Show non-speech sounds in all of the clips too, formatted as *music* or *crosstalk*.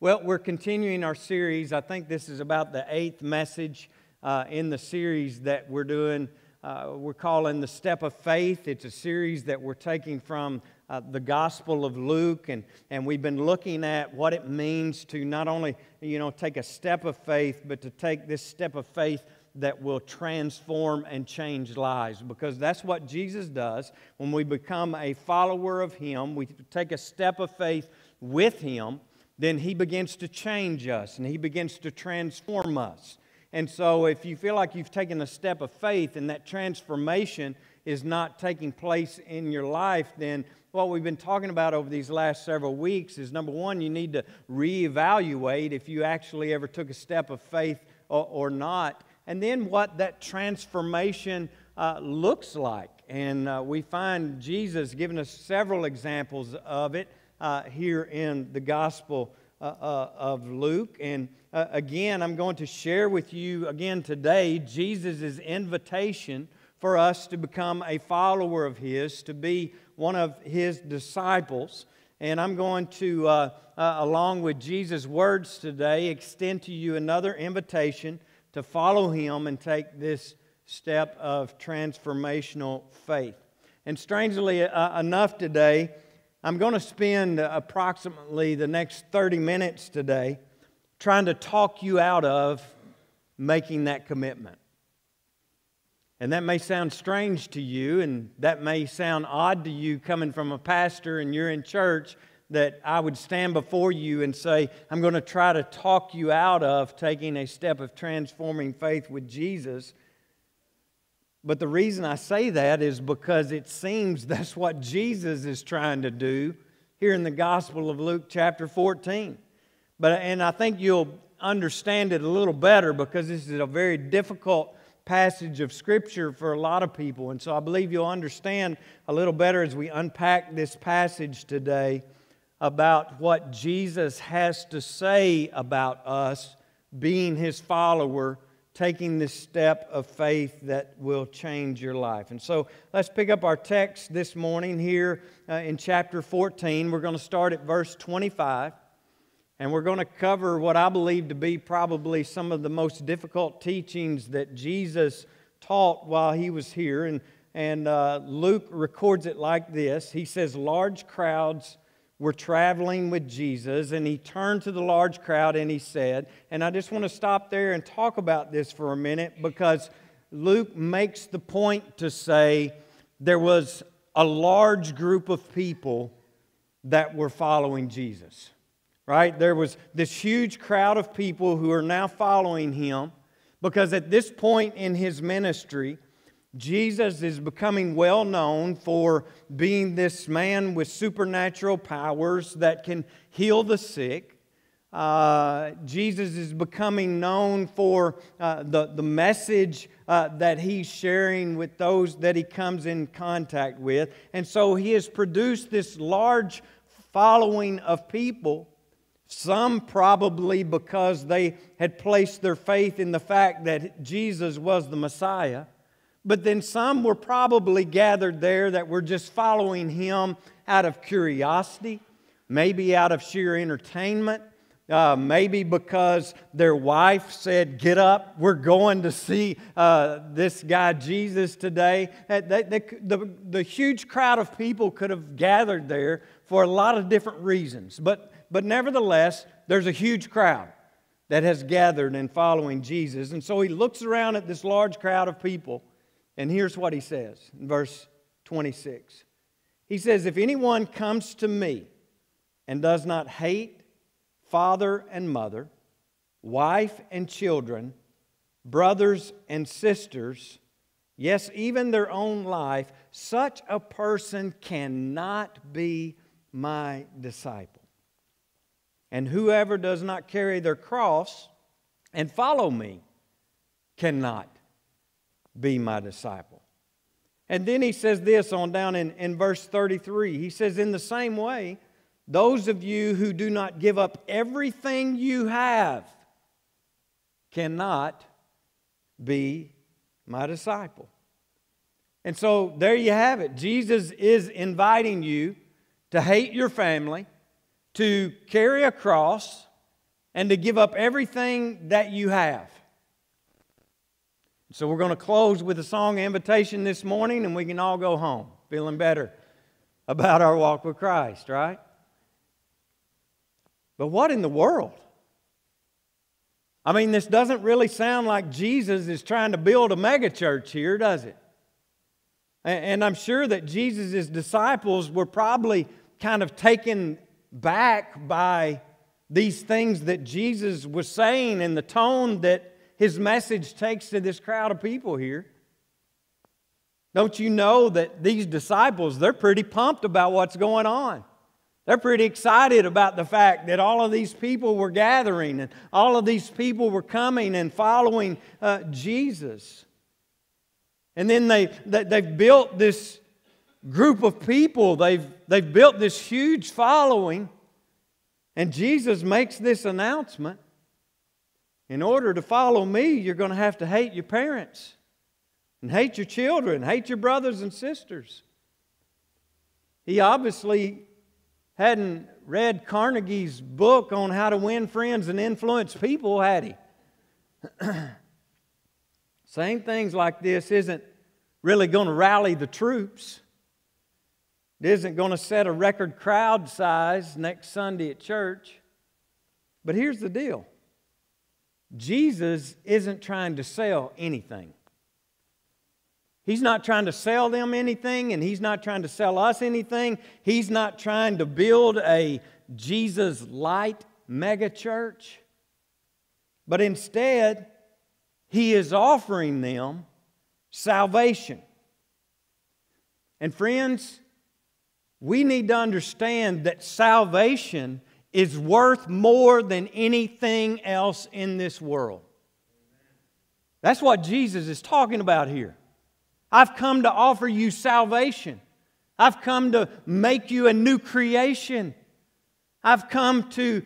Well, we're continuing our series. I think this is about the eighth message uh, in the series that we're doing. Uh, we're calling The Step of Faith. It's a series that we're taking from uh, the Gospel of Luke, and, and we've been looking at what it means to not only, you know, take a step of faith, but to take this step of faith that will transform and change lives because that's what Jesus does. When we become a follower of Him, we take a step of faith with Him then He begins to change us and He begins to transform us. And so, if you feel like you've taken a step of faith and that transformation is not taking place in your life, then what we've been talking about over these last several weeks is number one, you need to reevaluate if you actually ever took a step of faith or, or not, and then what that transformation uh, looks like. And uh, we find Jesus giving us several examples of it uh, here in the Gospel uh, uh, of Luke. And uh, again, I'm going to share with you again today Jesus' invitation for us to become a follower of His, to be one of His disciples. And I'm going to, uh, uh, along with Jesus' words today, extend to you another invitation to follow Him and take this step of transformational faith. And strangely uh, enough, today, I'm going to spend approximately the next 30 minutes today trying to talk you out of making that commitment. And that may sound strange to you, and that may sound odd to you coming from a pastor and you're in church that I would stand before you and say, I'm going to try to talk you out of taking a step of transforming faith with Jesus. But the reason I say that is because it seems *laughs* that's what Jesus is trying to do here in the Gospel of Luke, chapter 14. But, and I think you'll understand it a little better because this is a very difficult passage of Scripture for a lot of people. And so I believe you'll understand a little better as we unpack this passage today about what Jesus has to say about us being his follower taking this step of faith that will change your life. And so let's pick up our text this morning here uh, in chapter 14. We're going to start at verse 25. And we're going to cover what I believe to be probably some of the most difficult teachings that Jesus taught while he was here. And, and uh, Luke records it like this He says, Large crowds were traveling with Jesus, and he turned to the large crowd and he said, and I just want to stop there and talk about this for a minute because Luke makes the point to say there was a large group of people that were following Jesus, right? There was this huge crowd of people who are now following him because at this point in his ministry, Jesus is becoming well known for being this man with supernatural powers that can heal the sick. Uh, Jesus is becoming known for uh, the, the message uh, that he's sharing with those that he comes in contact with. And so he has produced this large following of people, some probably because they had placed their faith in the fact that Jesus was the Messiah. But then some were probably gathered there that were just following him out of curiosity, maybe out of sheer entertainment, uh, maybe because their wife said, Get up, we're going to see uh, this guy Jesus today. the, the, the huge crowd of people could have gathered there for a lot of different reasons. But, but nevertheless, there's a huge crowd that has gathered and following Jesus. And so he looks around at this large crowd of people and here's what he says in verse 26. He says, If anyone comes to me and does not hate father and mother, wife and children, brothers and sisters, yes, even their own life, such a person cannot be my disciple. And whoever does not carry their cross and follow me cannot be my disciple. And then he says this on down in, in verse 33. He says, In the same way, those of you who do not give up everything you have cannot be my disciple. And so there you have it. Jesus is inviting you to hate your family, to carry a cross, and to give up everything that you have. So we're going to close with a song invitation this morning, and we can all go home feeling better about our walk with Christ, right? But what in the world? I mean, this doesn't really sound like Jesus is trying to build a megachurch here, does it? And I'm sure that Jesus' disciples were probably kind of taken back by these things that Jesus was saying and the tone that his message takes to this crowd of people here. Don't you know that these disciples, they're pretty pumped about what's going on? They're pretty excited about the fact that all of these people were gathering and all of these people were coming and following uh, Jesus. And then they, they, they've built this group of people, they've, they've built this huge following. And Jesus makes this announcement in order to follow me, you're going to have to hate your parents and hate your children, hate your brothers and sisters. He obviously hadn't read Carnegie's book on how to win friends and influence people, had he? *clears throat* Saying things like this isn't really going to rally the troops. It isn't going to set a record crowd size next Sunday at church. But here's the deal Jesus isn't trying to sell anything. He's not trying to sell them anything, and He's not trying to sell us anything. He's not trying to build a Jesus light mega church. But instead, He is offering them salvation. And friends, we need to understand that salvation is worth more than anything else in this world. That's what Jesus is talking about here. I've come to offer you salvation. I've come to make you a new creation. I've come to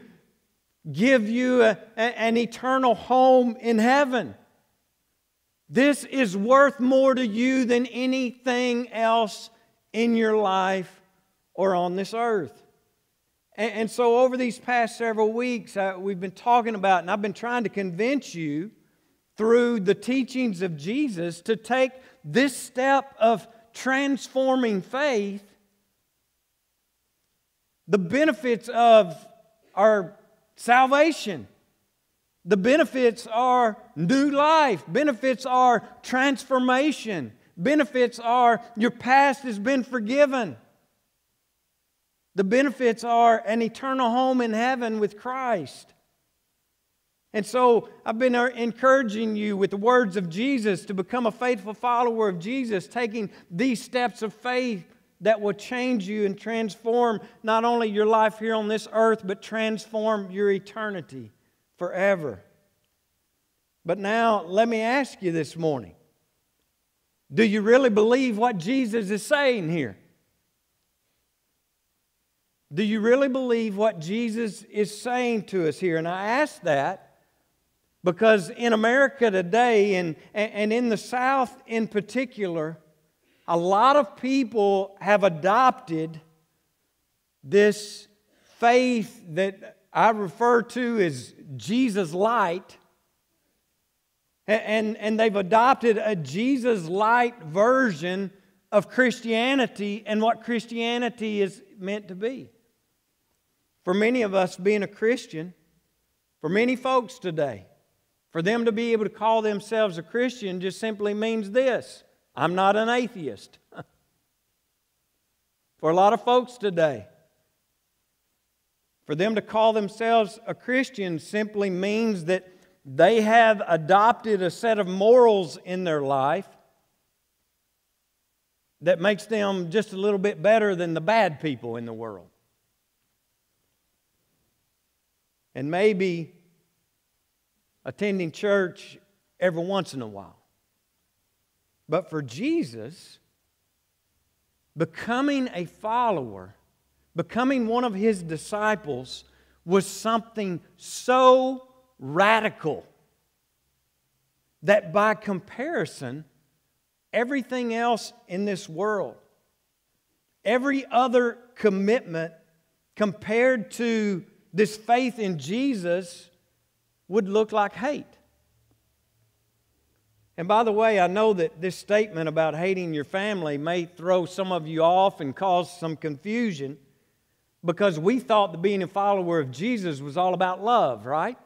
give you a, a, an eternal home in heaven. This is worth more to you than anything else in your life or on this earth. And, and so, over these past several weeks, uh, we've been talking about, and I've been trying to convince you through the teachings of Jesus to take this step of transforming faith, the benefits of our salvation. The benefits are new life. Benefits are transformation. Benefits are your past has been forgiven. The benefits are an eternal home in heaven with Christ. And so I've been uh, encouraging you with the words of Jesus to become a faithful follower of Jesus, taking these steps of faith that will change you and transform not only your life here on this earth, but transform your eternity forever. But now, let me ask you this morning do you really believe what Jesus is saying here? Do you really believe what Jesus is saying to us here? And I ask that because in America today, and, and in the South in particular, a lot of people have adopted this faith that I refer to as Jesus light. And, and they've adopted a Jesus light version of Christianity and what Christianity is meant to be. For many of us, being a Christian, for many folks today, for them to be able to call themselves a Christian just simply means this I'm not an atheist. *laughs* for a lot of folks today, for them to call themselves a Christian simply means that they have adopted a set of morals in their life that makes them just a little bit better than the bad people in the world. And maybe attending church every once in a while. But for Jesus, becoming a follower, becoming one of his disciples, was something so radical that by comparison, everything else in this world, every other commitment compared to this faith in Jesus would look like hate. And by the way, I know that this statement about hating your family may throw some of you off and cause some confusion because we thought that being a follower of Jesus was all about love, right?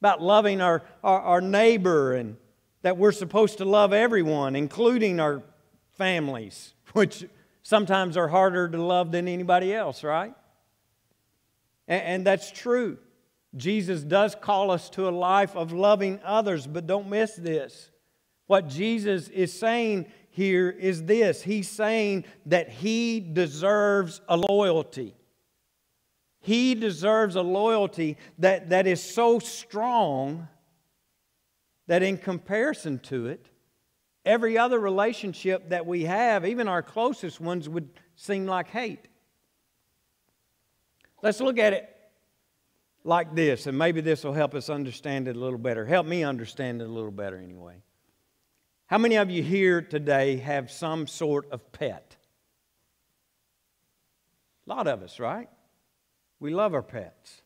About loving our, our, our neighbor and that we're supposed to love everyone, including our families, *laughs* which sometimes are harder to love than anybody else, right? And, and that's true. Jesus does call us to a life of loving others, but don't miss this. What Jesus is saying here is this He's saying that He deserves a loyalty. He deserves a loyalty that, that is so strong that in comparison to it, every other relationship that we have, even our closest ones, would seem like hate. Let's look at it like this, and maybe this will help us understand it a little better. Help me understand it a little better, anyway. How many of you here today have some sort of pet? A lot of us, right? We love our pets.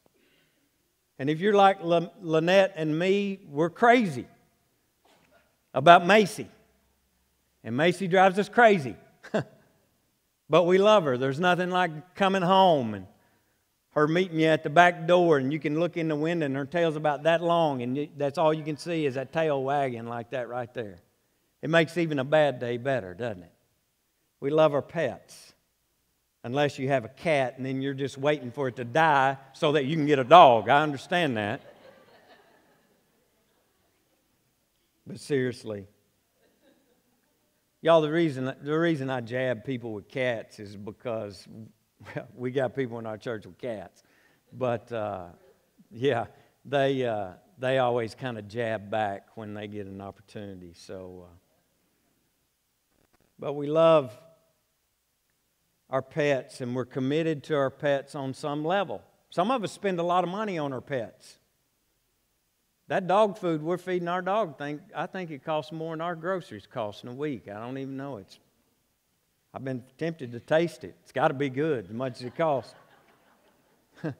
And if you're like Lynette and me, we're crazy about Macy. And Macy drives us crazy. *laughs* but we love her. There's nothing like coming home and her meeting you at the back door, and you can look in the window, and her tail's about that long, and that's all you can see is that tail wagging like that right there. It makes even a bad day better, doesn't it? We love our pets. Unless you have a cat and then you're just waiting for it to die so that you can get a dog. I understand that. but seriously, y'all, the reason, the reason I jab people with cats is because we got people in our church with cats. But uh, yeah, they, uh, they always kind of jab back when they get an opportunity. So, uh, but we love our pets and we're committed to our pets on some level. Some of us spend a lot of money on our pets. That dog food we're feeding our dog, think, I think it costs more than our groceries cost in a week. I don't even know. It's I've been tempted to taste it. It's got to be good, as much as it costs. *laughs*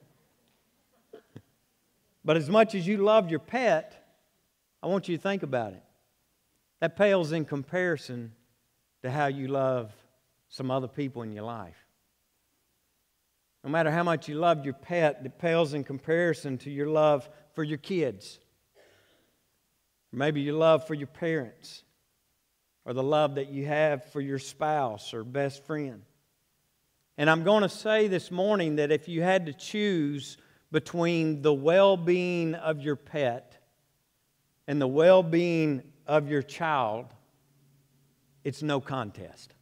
but as much as you love your pet, I want you to think about it. That pales in comparison to how you love some other people in your life. No matter how much you love your pet, it pales in comparison to your love for your kids. Maybe your love for your parents or the love that you have for your spouse or best friend. And I'm going to say this morning that if you had to choose between the well being of your pet and the well being of your child, it's no contest.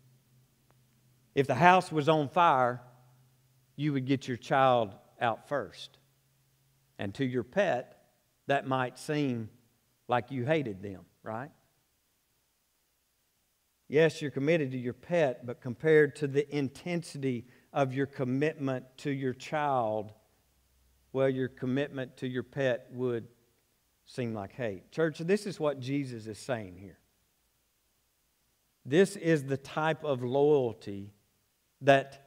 If the house was on fire, you would get your child out first. And to your pet, that might seem like you hated them, right? Yes, you're committed to your pet, but compared to the intensity of your commitment to your child, well, your commitment to your pet would seem like hate. Church, this is what Jesus is saying here. This is the type of loyalty that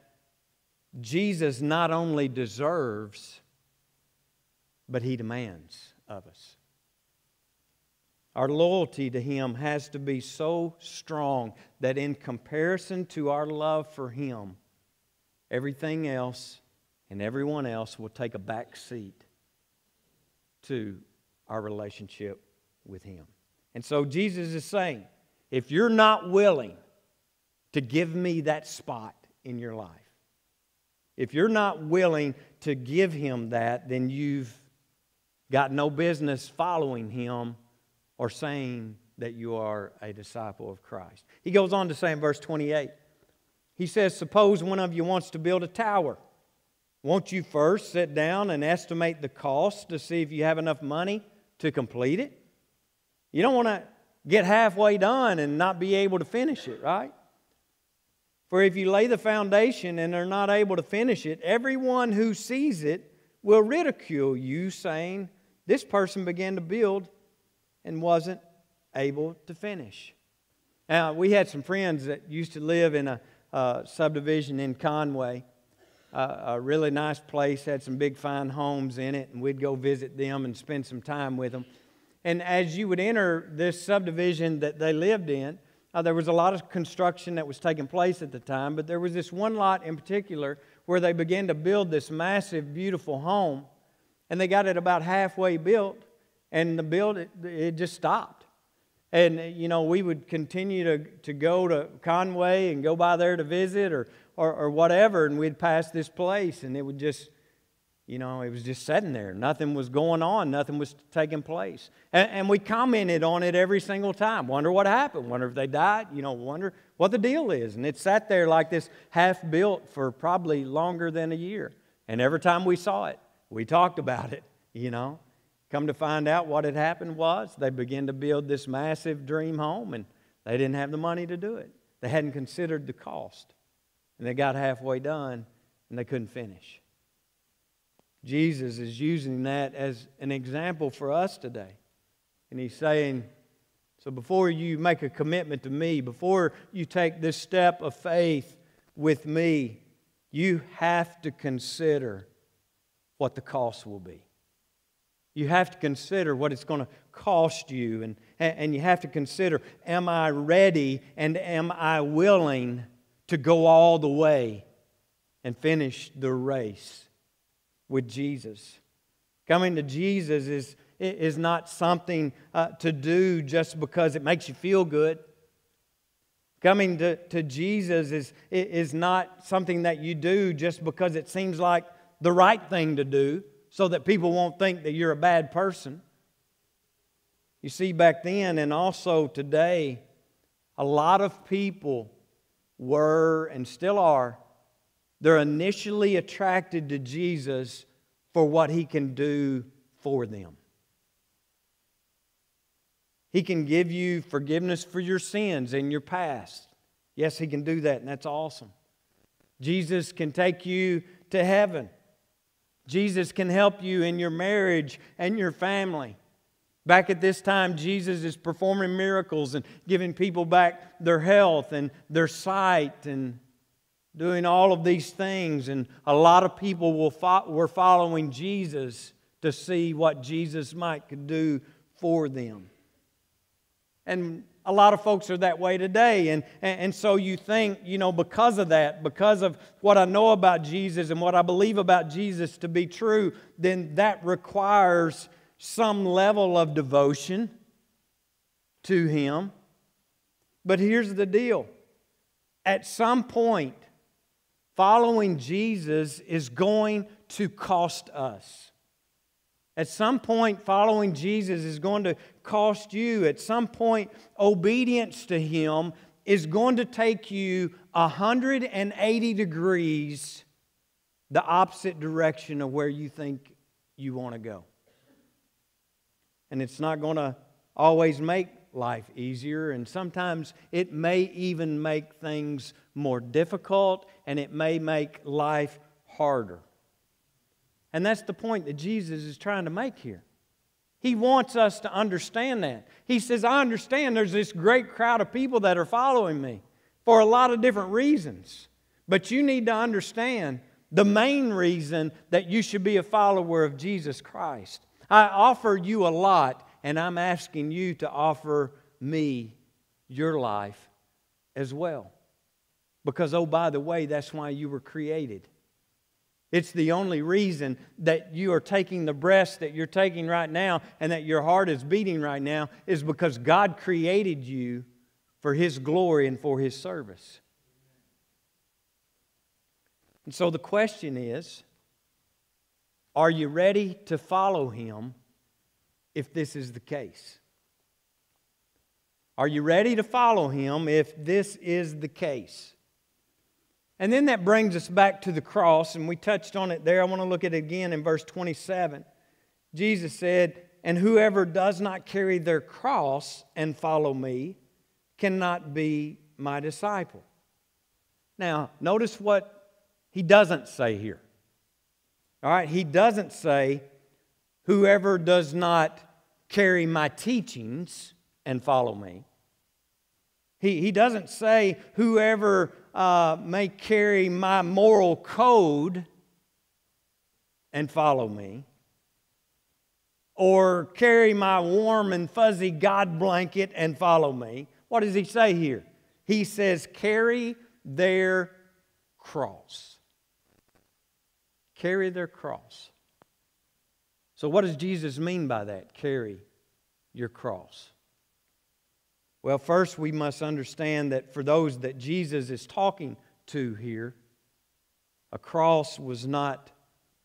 Jesus not only deserves, but he demands of us. Our loyalty to Him has to be so strong that in comparison to our love for Him, everything else and everyone else will take a back seat to our relationship with Him. And so Jesus is saying, if you're not willing to give me that spot in your life, if you're not willing to give Him that, then you've got no business following Him or saying that you are a disciple of Christ. He goes on to say in verse 28, he says, Suppose one of you wants to build a tower. Won't you first sit down and estimate the cost to see if you have enough money to complete it? You don't want to get halfway done and not be able to finish it, right? For if you lay the foundation and are not able to finish it, everyone who sees it will ridicule you, saying, This person began to build and wasn't able to finish. Now, we had some friends that used to live in a uh, subdivision in Conway, a really nice place, had some big fine homes in it, and we'd go visit them and spend some time with them. And as you would enter this subdivision that they lived in, uh, there was a lot of construction that was taking place at the time, but there was this one lot in particular where they began to build this massive, beautiful home, and they got it about halfway built, and the build it, just stopped. And you know, we would continue to, to go to Conway and go by there to visit or, or, or whatever, and we'd pass this place, and it would just you know, it was just sitting there. Nothing was going on, nothing was taking place. And, and, we commented on it every single time. Wonder what happened. Wonder if they died. You know, wonder what the deal is. And it sat there like this half built for probably longer than a year. And every time we saw it, we talked about it, you know. Come to find out what had happened was they began to build this massive dream home and they didn't have the money to do it. They hadn't considered the cost. And they got halfway done and they couldn't finish. Jesus is using that as an example for us today. And he's saying, so before you make a commitment to me, before you take this step of faith with me, you have to consider what the cost will be. You have to consider what it's going to cost you, and, and you have to consider am I ready and am I willing to go all the way and finish the race? with Jesus. Coming to Jesus is, is not something uh, to do just because it makes you feel good. Coming to, to Jesus is, is not something that you do just because it seems like the right thing to do so that people won't think that you're a bad person. You see, back then and also today, a lot of people were and still are they're initially attracted to Jesus for what he can do for them. He can give you forgiveness for your sins and your past. Yes, he can do that, and that's awesome. Jesus can take you to heaven. Jesus can help you in your marriage and your family. Back at this time, Jesus is performing miracles and giving people back their health and their sight and doing all of these things, and a lot of people will fo- were following Jesus to see what Jesus might could do for them. And a lot of folks are that way today. And, and, so you think, you know, because of that, because of what I know about Jesus and what I believe about Jesus to be true, then that requires some level of devotion to Him. But here's the deal at some point, following Jesus is going to cost us. At some point, following Jesus is going to cost you. At some point, obedience to Him is going to take you 180 degrees the opposite direction of where you think you want to go. And it's not going to always make life easier, and sometimes it may even make things more difficult and it may make life harder. And that's the point that Jesus is trying to make here. He wants us to understand that. He says, I understand there's this great crowd of people that are following me for a lot of different reasons. But you need to understand the main reason that you should be a follower of Jesus Christ. I offer you a lot, and I'm asking you to offer me your life as well. Because, oh, by the way, that's why you were created. It's the only reason that you are taking the breaths that you're taking right now and that your heart is beating right now is because God created you for His glory and for His service. And so the question is are you ready to follow Him if this is the case? Are you ready to follow Him if this is the case? And then that brings us back to the cross, and we touched on it there. I want to look at it again in verse 27. Jesus said, And whoever does not carry their cross and follow me cannot be my disciple. Now, notice what he doesn't say here. All right, he doesn't say, Whoever does not carry my teachings and follow me He, he doesn't say, whoever uh, may carry my moral code and follow me, or carry my warm and fuzzy God blanket and follow me. What does he say here? He says, carry their cross. Carry their cross. So, what does Jesus mean by that? Carry your cross. Well, first, we must understand that for those that Jesus is talking to here, a cross was not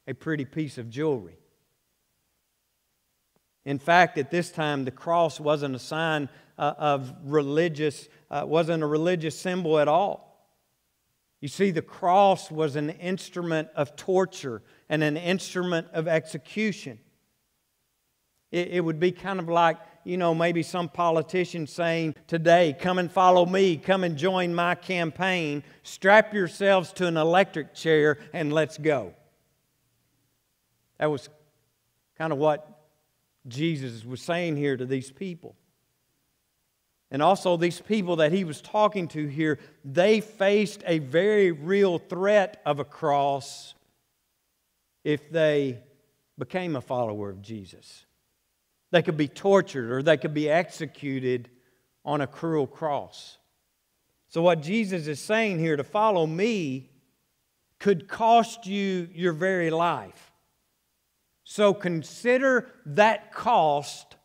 a pretty piece of jewelry. In fact, at this time, the cross wasn't a sign uh, of religious, uh, wasn't a religious symbol at all. You see, the cross was an instrument of torture and an instrument of execution. It, it would be kind of like you know, maybe some politician saying today, come and follow me, come and join my campaign, strap yourselves to an electric chair, and let's go. That was kind of what Jesus was saying here to these people. And also, these people that he was talking to here, they faced a very real threat of a cross if they became a follower of Jesus. They could be tortured or they could be executed on a cruel cross. So, what Jesus is saying here to follow me could cost you your very life. So, consider that cost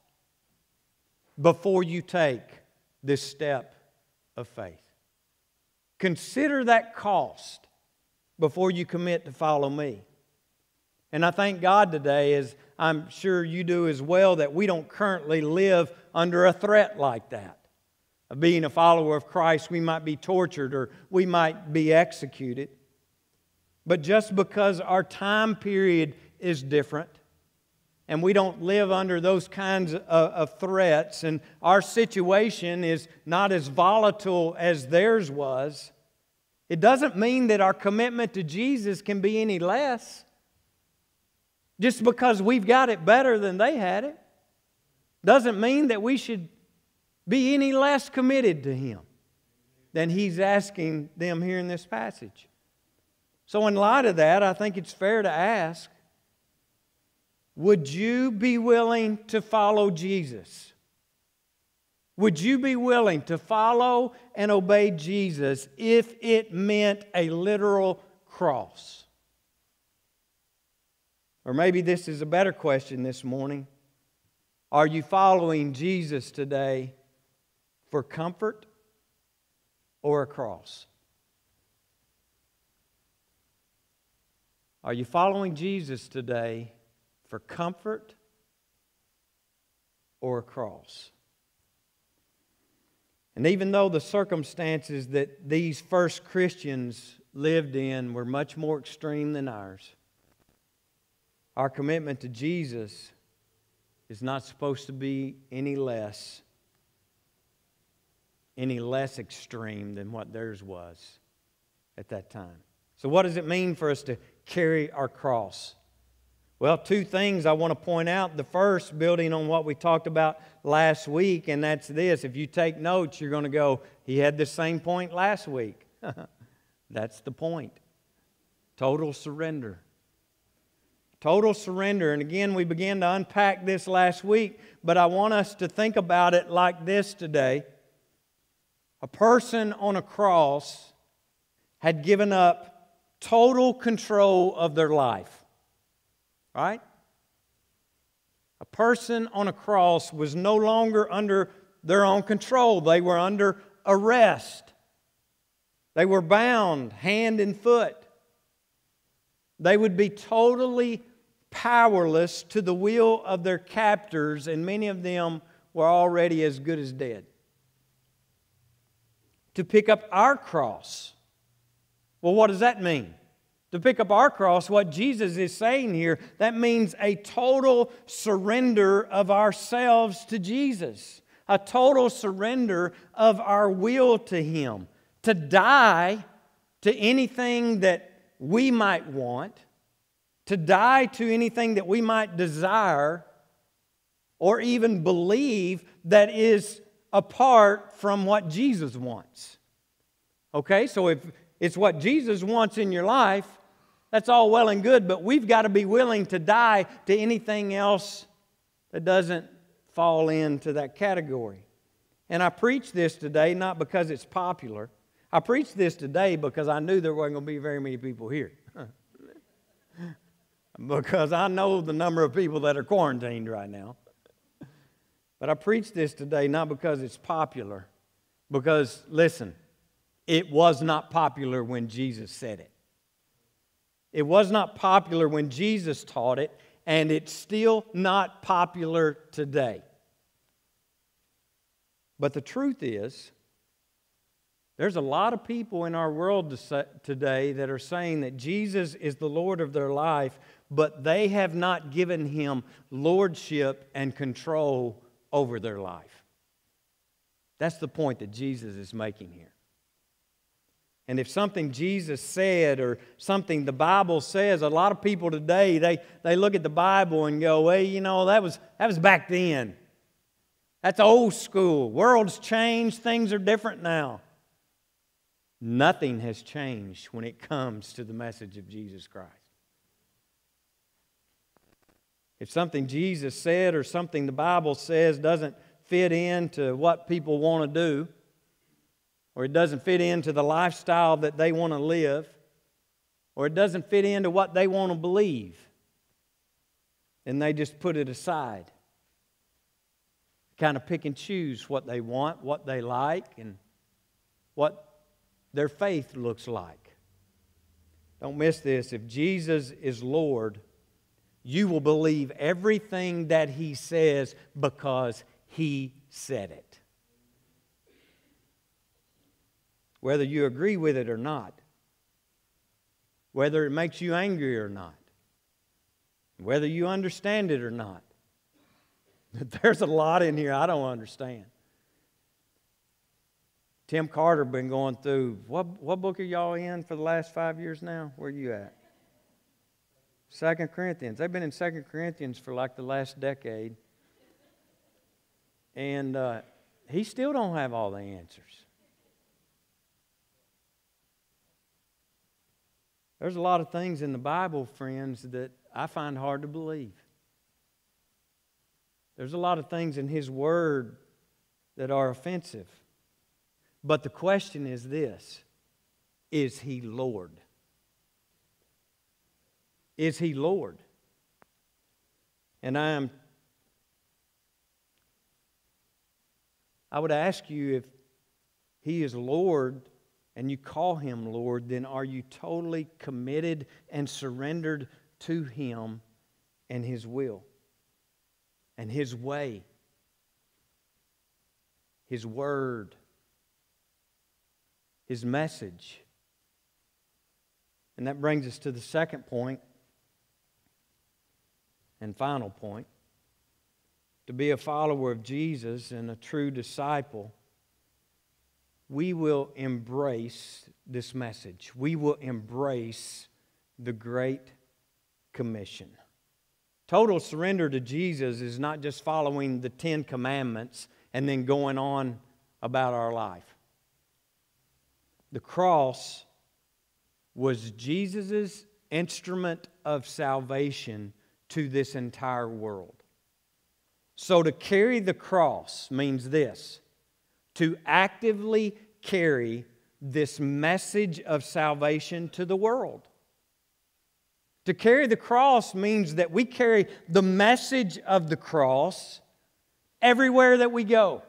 before you take this step of faith. Consider that cost before you commit to follow me. And I thank God today, as I'm sure you do as well, that we don't currently live under a threat like that. Of being a follower of Christ, we might be tortured or we might be executed. But just because our time period is different, and we don't live under those kinds of, of, threats, and our situation is not as volatile as theirs was, it doesn't mean that our commitment to Jesus can be any less. Just because we've got it better than they had it doesn't mean that we should be any less committed to Him than He's asking them here in this passage. So, in light of that, I think it's fair to ask would you be willing to follow Jesus? Would you be willing to follow and obey Jesus if it meant a literal cross? Or maybe this is a better question this morning. Are you following Jesus today for comfort or a cross? Are you following Jesus today for comfort or a cross? And even though the circumstances that these first Christians lived in were much more extreme than ours, our commitment to Jesus is not supposed to be any less any less extreme than what theirs was at that time. So what does it mean for us to carry our cross? Well, two things I want to point out. The first, building on what we talked about last week, and that's this. If you take notes, you're going to go, he had the same point last week. *laughs* that's the point. Total surrender. Total surrender. And again, we began to unpack this last week, but I want us to think about it like this today. A person on a cross had given up total control of their life, right? A person on a cross was no longer under their own control, they were under arrest. They were bound hand and foot. They would be totally powerless to the will of their captors, and many of them were already as good as dead. To pick up our cross. Well, what does that mean? To pick up our cross, what Jesus is saying here, that means a total surrender of ourselves to Jesus, a total surrender of our will to Him, to die to anything that we might want to die to anything that we might desire or even believe that is apart from what Jesus wants. Okay, so if it's what Jesus wants in your life, that's all well and good, but we've got to be willing to die to anything else that doesn't fall into that category. And I preach this today not because it's popular. I preach this today because I knew there weren't going to be very many people here. Because I know the number of people that are quarantined right now. But I preach this today not because it's popular, because, listen, it was not popular when Jesus said it. It was not popular when Jesus taught it, and it's still not popular today. But the truth is, there's a lot of people in our world today that are saying that Jesus is the Lord of their life, but they have not given him lordship and control over their life. That's the point that Jesus is making here. And if something Jesus said or something the Bible says, a lot of people today, they, they look at the Bible and go, well, you know, that was, that was back then. That's old school. World's changed, things are different now. Nothing has changed when it comes to the message of Jesus Christ. If something Jesus said or something the Bible says doesn't fit into what people want to do, or it doesn't fit into the lifestyle that they want to live, or it doesn't fit into what they want to believe, and they just put it aside. Kind of pick and choose what they want, what they like, and what their faith looks like. Don't miss this. If Jesus is Lord, you will believe everything that He says because He said it. whether you agree with it or not, whether it makes you angry or not, whether you understand it or not. *laughs* There's a lot in here I don't understand. Tim Carter been going through what what book are y'all in for the last five years now? Where are you at? Second Corinthians. They've been in Second Corinthians for like the last decade, and uh, he still don't have all the answers. There's a lot of things in the Bible, friends, that I find hard to believe. There's a lot of things in His Word that are offensive. But the question is this Is He Lord? Is He Lord? And I am. I would ask you if He is Lord and you call him Lord, then are you totally committed and surrendered to him and his will and his way, his word, his message? And that brings us to the second point and final point. To be a follower of Jesus and a true disciple we will embrace this message. We will embrace the Great Commission. Total surrender to Jesus is not just following the Ten Commandments and then going on about our life. The cross was Jesus' instrument of salvation to this entire world. So to carry the cross means this to actively carry this message of salvation to the world. To carry the cross means that we carry the message of the cross everywhere that we go.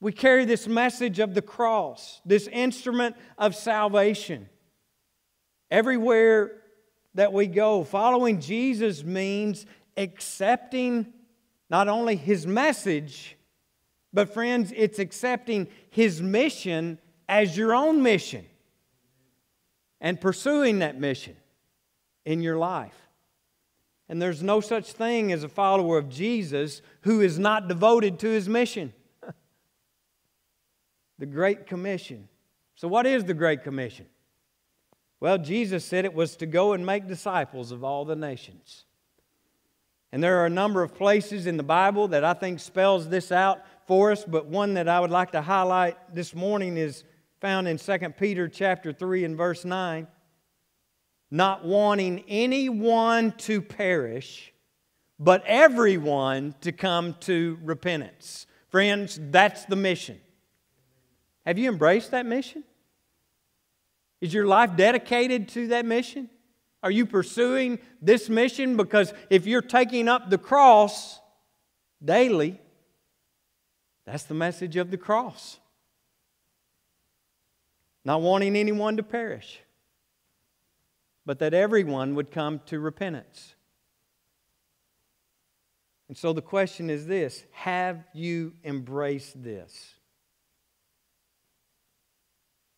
We carry this message of the cross, this instrument of salvation, everywhere that we go. Following Jesus means accepting not only his message, but, friends, it's accepting His mission as your own mission and pursuing that mission in your life. And there's no such thing as a follower of Jesus who is not devoted to His mission. *laughs* the Great Commission. So, what is the Great Commission? Well, Jesus said it was to go and make disciples of all the nations. And there are a number of places in the Bible that I think spells this out for us, but one that I would like to highlight this morning is found in 2 Peter chapter 3 and verse 9. Not wanting anyone to perish, but everyone to come to repentance. Friends, that's the mission. Have you embraced that mission? Is your life dedicated to that mission? Are you pursuing this mission? Because if you're taking up the cross daily, that's the message of the cross. Not wanting anyone to perish, but that everyone would come to repentance. And so the question is this Have you embraced this?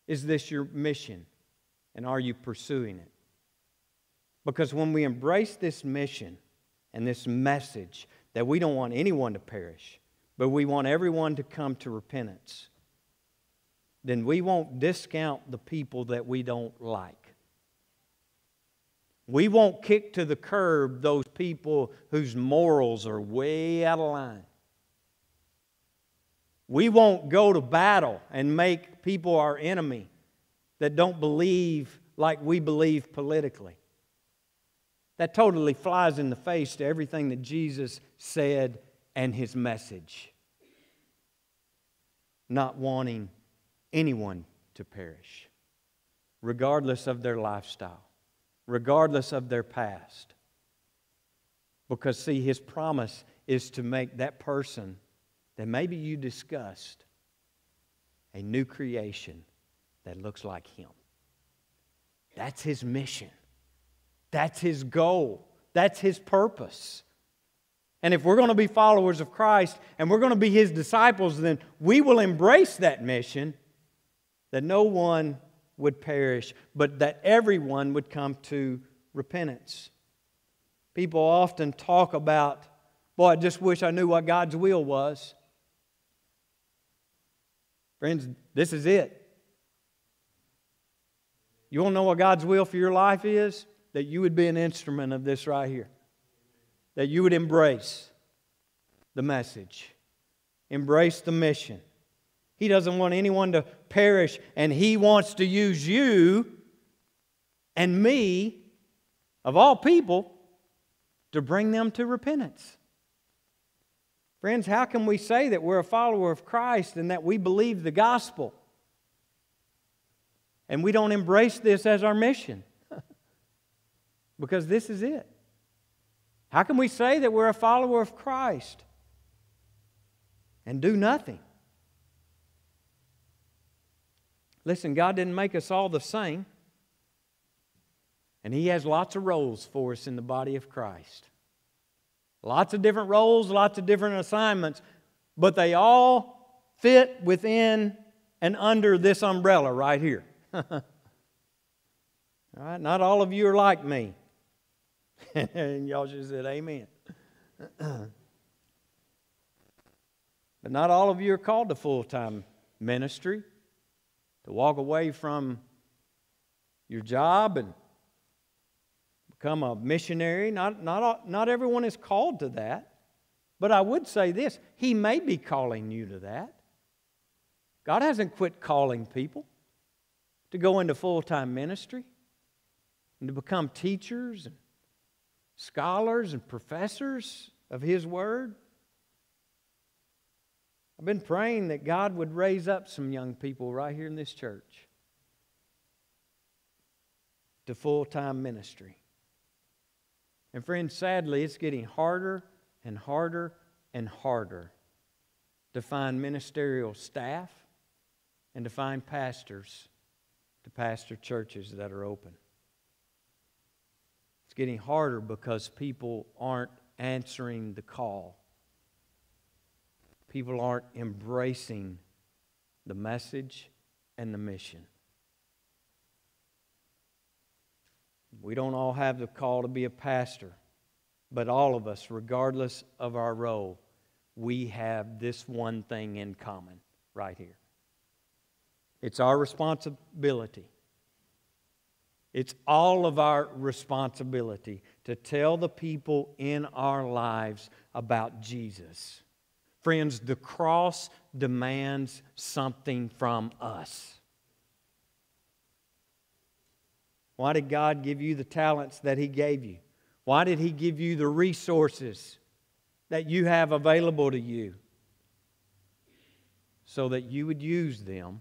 Is this your mission? And are you pursuing it? Because when we embrace this mission and this message that we don't want anyone to perish, but we want everyone to come to repentance, then we won't discount the people that we don't like. We won't kick to the curb those people whose morals are way out of line. We won't go to battle and make people our enemy that don't believe like we believe politically. That totally flies in the face to everything that Jesus said and his message. Not wanting anyone to perish, regardless of their lifestyle, regardless of their past. Because, see, his promise is to make that person that maybe you discussed a new creation that looks like him. That's his mission. That's his goal. That's his purpose. And if we're going to be followers of Christ and we're going to be his disciples, then we will embrace that mission that no one would perish, but that everyone would come to repentance. People often talk about, boy, I just wish I knew what God's will was. Friends, this is it. You want to know what God's will for your life is? That you would be an instrument of this right here. That you would embrace the message, embrace the mission. He doesn't want anyone to perish, and He wants to use you and me, of all people, to bring them to repentance. Friends, how can we say that we're a follower of Christ and that we believe the gospel and we don't embrace this as our mission *laughs* because this is it. How can we say that we're a follower of Christ and do nothing? Listen, God didn't make us all the same. And He has lots of roles for us in the body of Christ. Lots of different roles, lots of different assignments, but they all fit within and under this umbrella right here. *laughs* all right, not all of you are like me. *laughs* and y'all just said amen. *clears throat* but not all of you are called to full time ministry, to walk away from your job and become a missionary. Not, not, not everyone is called to that. But I would say this He may be calling you to that. God hasn't quit calling people to go into full time ministry and to become teachers and scholars and professors of His Word. I've been praying that God would raise up some young people right here in this church to full time ministry. And, friends, sadly, it's getting harder and harder and harder to find ministerial staff and to find pastors to pastor churches that are open. It's getting harder because people aren't answering the call. People aren't embracing the message and the mission. We don't all have the call to be a pastor, but all of us, regardless of our role, we have this one thing in common right here. It's our responsibility It's all of our responsibility to tell the people in our lives about Jesus. Friends, the cross demands something from us. Why did God give you the talents that He gave you? Why did He give you the resources that you have available to you? So that you would use them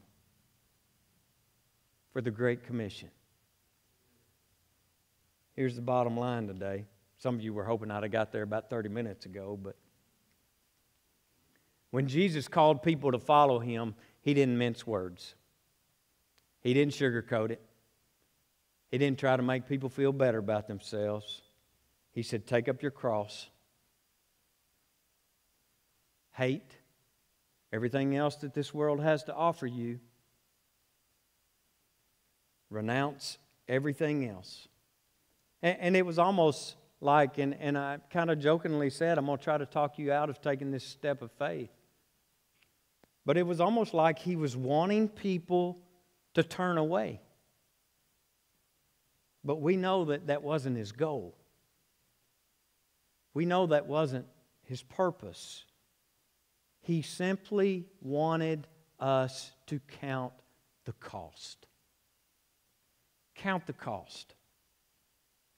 for the Great Commission. Here's the bottom line today. Some of you were hoping I'd have got there about 30 minutes ago, but when Jesus called people to follow him, he didn't mince words. He didn't sugarcoat it. He didn't try to make people feel better about themselves. He said, Take up your cross, hate everything else that this world has to offer you, renounce everything else. And, and it was almost like, and, and I kind of jokingly said, I'm going to try to talk you out of taking this step of faith. But it was almost like he was wanting people to turn away. But we know that that wasn't his goal. We know that wasn't his purpose. He simply wanted us to count the cost. Count the cost.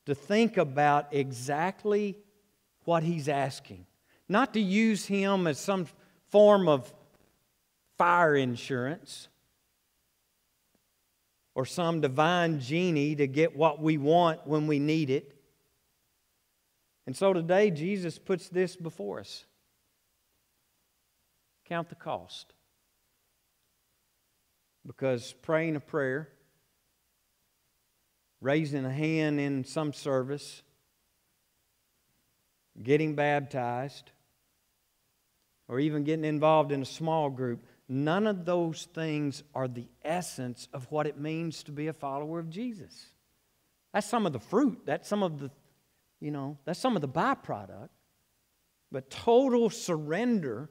To think about exactly what he's asking. Not to use him as some form of fire insurance or some divine genie to get what we want when we need it. And so today, Jesus puts this before us count the cost. Because praying a prayer, raising a hand in some service, getting baptized, or even getting involved in a small group, None of those things are the essence of what it means to be a follower of Jesus. That's some of the fruit. That's some of the, you know, that's some of the byproduct. But total surrender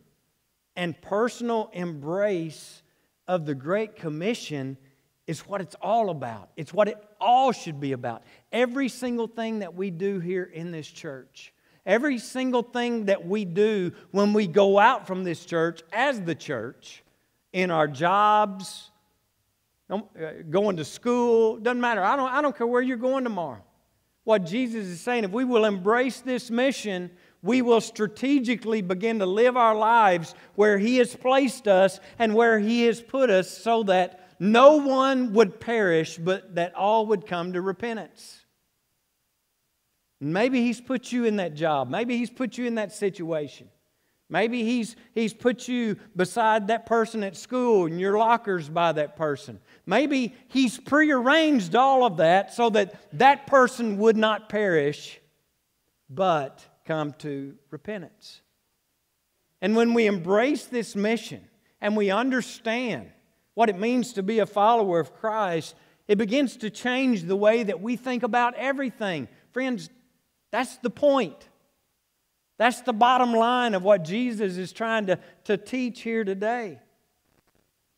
and personal embrace of the Great Commission is what it's all about. It's what it all should be about. Every single thing that we do here in this church, every single thing that we do when we go out from this church as the church, in our jobs, uh, going to school, doesn't matter. I don't, I don't care where you're going tomorrow. What Jesus is saying, if we will embrace this mission, we will strategically begin to live our lives where He has placed us and where He has put us so that no one would perish, but that all would come to repentance. Maybe He's put you in that job, maybe He's put you in that situation. Maybe he's, he's put you beside that person at school and your locker's by that person. Maybe he's prearranged all of that so that that person would not perish but come to repentance. And when we embrace this mission and we understand what it means to be a follower of Christ, it begins to change the way that we think about everything. Friends, that's the point. That's the bottom line of what Jesus is trying to, to teach here today.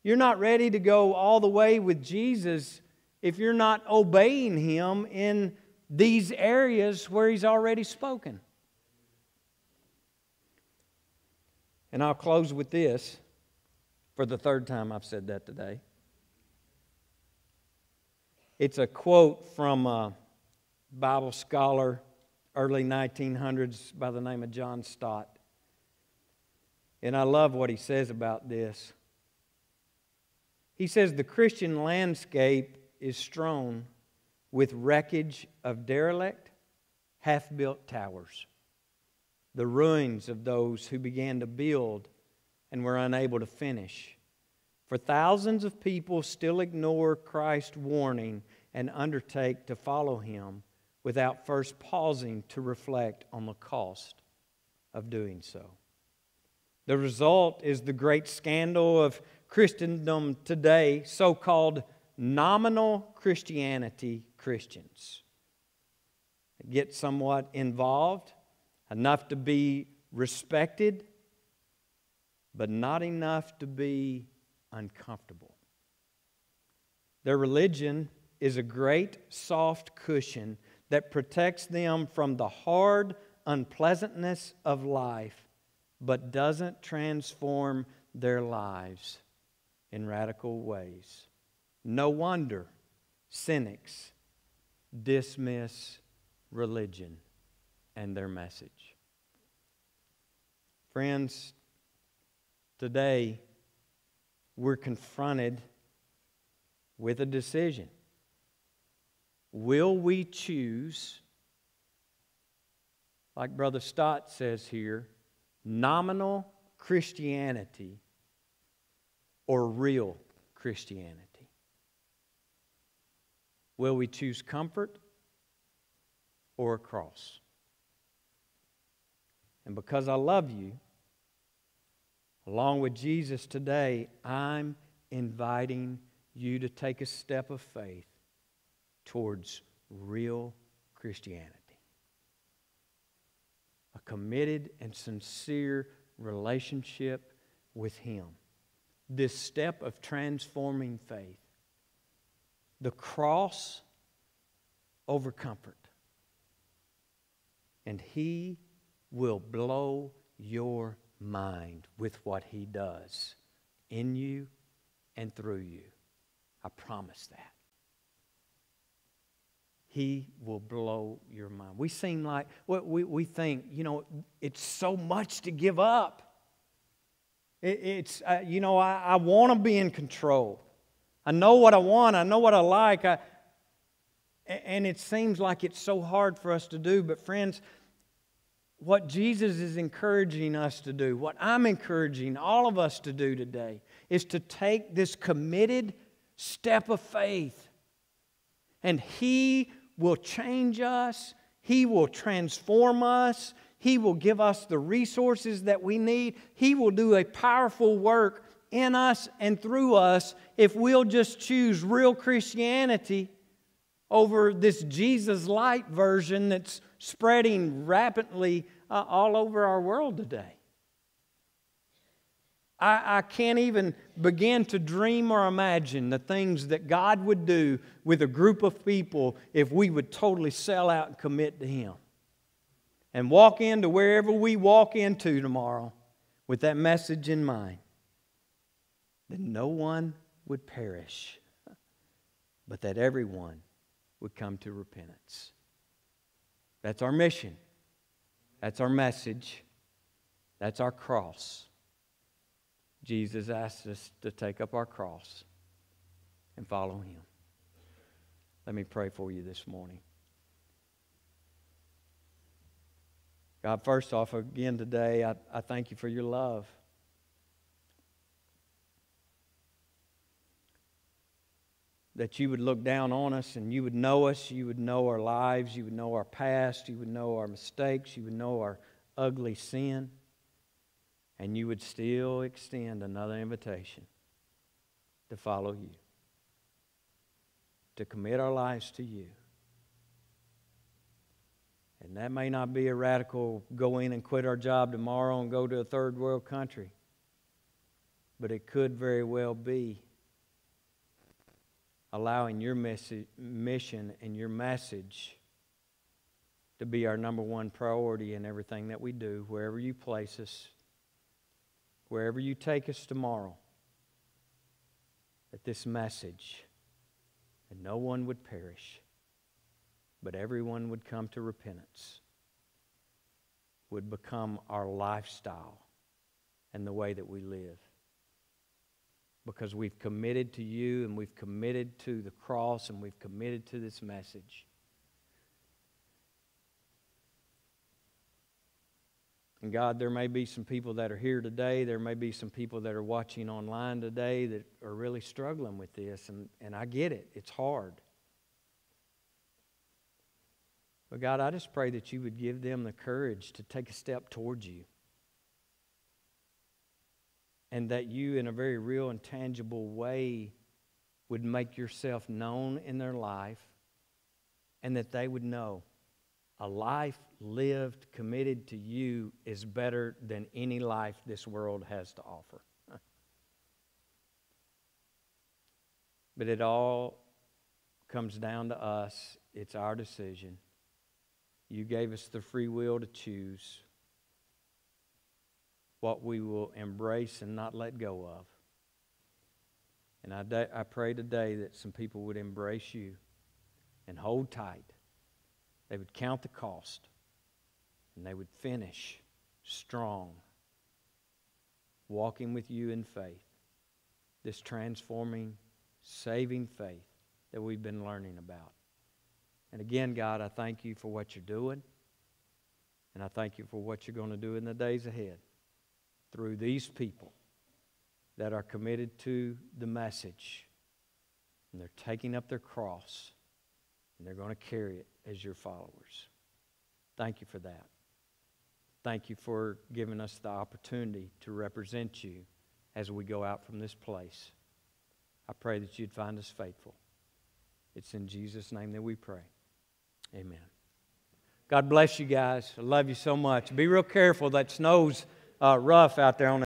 You're not ready to go all the way with Jesus if you're not obeying Him in these areas where He's already spoken. And I'll close with this for the third time I've said that today. It's a quote from a Bible scholar early 1900s by the name of John Stott. And I love what he says about this. He says the Christian landscape is strewn with wreckage of derelict, half built towers, the ruins of those who began to build and were unable to finish. For thousands of people still ignore Christ's warning and undertake to follow him without first pausing to reflect on the cost of doing so. The result is the great scandal of Christendom today, so called nominal Christianity Christians. Get somewhat involved, enough to be respected, but not enough to be uncomfortable. Their religion is a great soft cushion that protects them from the hard unpleasantness of life, but doesn't transform their lives in radical ways. No wonder cynics dismiss religion and their message. Friends, today we're confronted with a decision. Will we choose, like Brother Stott says here, nominal Christianity or real Christianity? Will we choose comfort or a cross? And because I love you, along with Jesus today, I'm inviting you to take a step of faith towards real Christianity. A committed and sincere relationship with Him. This step of transforming faith. The cross over comfort. And He will blow your mind with what He does in you and through you. I promise that. He will blow your mind. We seem like, we, we think, you know, it's so much to give up. It, it's, uh, you know, I, I want to be in control. I know what I want, I know what I like. I, and it seems like it's so hard for us to do. But, friends, what Jesus is encouraging us to do, what I'm encouraging all of us to do today, is to take this committed step of faith. And He will change us, He will transform us, He will give us the resources that we need. He will do a powerful work in us and through us if we'll just choose real Christianity over this Jesus light version that's spreading rapidly uh, all over our world today. I, I can't even begin to dream or imagine the things that God would do with a group of people if we would totally sell out and commit to Him. And walk into wherever we walk into tomorrow with that message in mind that no one would perish, but that everyone would come to repentance. That's our mission. That's our message. That's our cross. Jesus asked us to take up our cross and follow him. Let me pray for you this morning. God, first off, again today, I, I thank you for your love. That you would look down on us and you would know us, you would know our lives, you would know our past, you would know our mistakes, you would know our ugly sin. And you would still extend another invitation to follow you, to commit our lives to you. And that may not be a radical go in and quit our job tomorrow and go to a third world country, but it could very well be allowing your mission and your message to be our number one priority in everything that we do, wherever you place us wherever you take us tomorrow, that this message, and no one would perish, but everyone would come to repentance, would become our lifestyle and the way that we live. Because we've committed to you and we've committed to the cross and we've committed to this message. And God, there may be some people that are here today, there may be some people that are watching online today that are really struggling with this, and, and I get it, it's hard. But God, I just pray that you would give them the courage to take a step towards you. And that you, in a very real and tangible way, would make yourself known in their life, and that they would know a life lived committed to you is better than any life this world has to offer. *laughs* but it all comes down to us. It's our decision. You gave us the free will to choose what we will embrace and not let go of. And I, da- I pray today that some people would embrace you and hold tight. They would count the cost and they would finish strong, walking with you in faith. This transforming, saving faith that we've been learning about. And again, God, I thank you for what you're doing. And I thank you for what you're going to do in the days ahead through these people that are committed to the message. And they're taking up their cross and they're going to carry it as your followers. Thank you for that. Thank you for giving us the opportunity to represent you as we go out from this place. I pray that you'd find us faithful. It's in Jesus' name that we pray. Amen. God bless you guys. I love you so much. Be real careful. That snow's uh, rough out there on